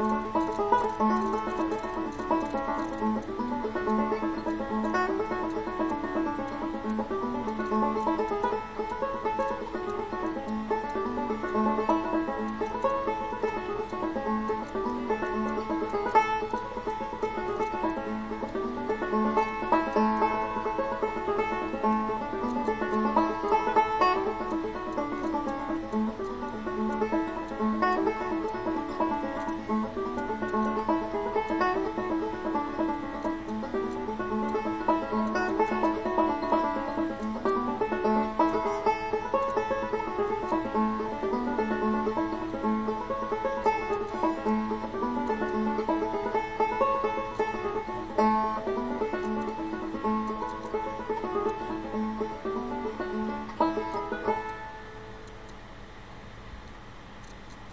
うん。